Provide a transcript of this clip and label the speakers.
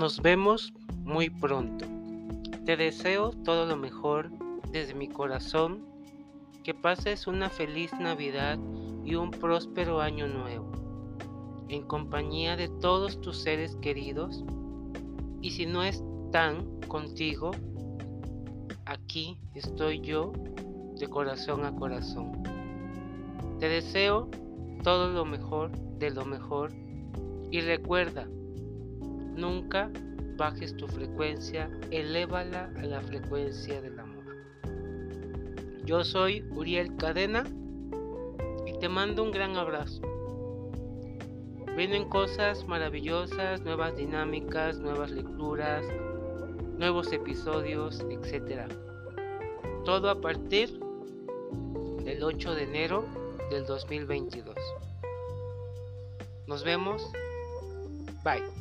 Speaker 1: Nos vemos muy pronto. Te deseo todo lo mejor desde mi corazón. Que pases una feliz Navidad y un próspero año nuevo. En compañía de todos tus seres queridos. Y si no están contigo, aquí estoy yo de corazón a corazón. Te deseo todo lo mejor de lo mejor y recuerda, nunca bajes tu frecuencia, elévala a la frecuencia del amor. Yo soy Uriel Cadena y te mando un gran abrazo. Vienen cosas maravillosas, nuevas dinámicas, nuevas lecturas, nuevos episodios, etc. Todo a partir del 8 de enero del 2022. Nos vemos. Bye.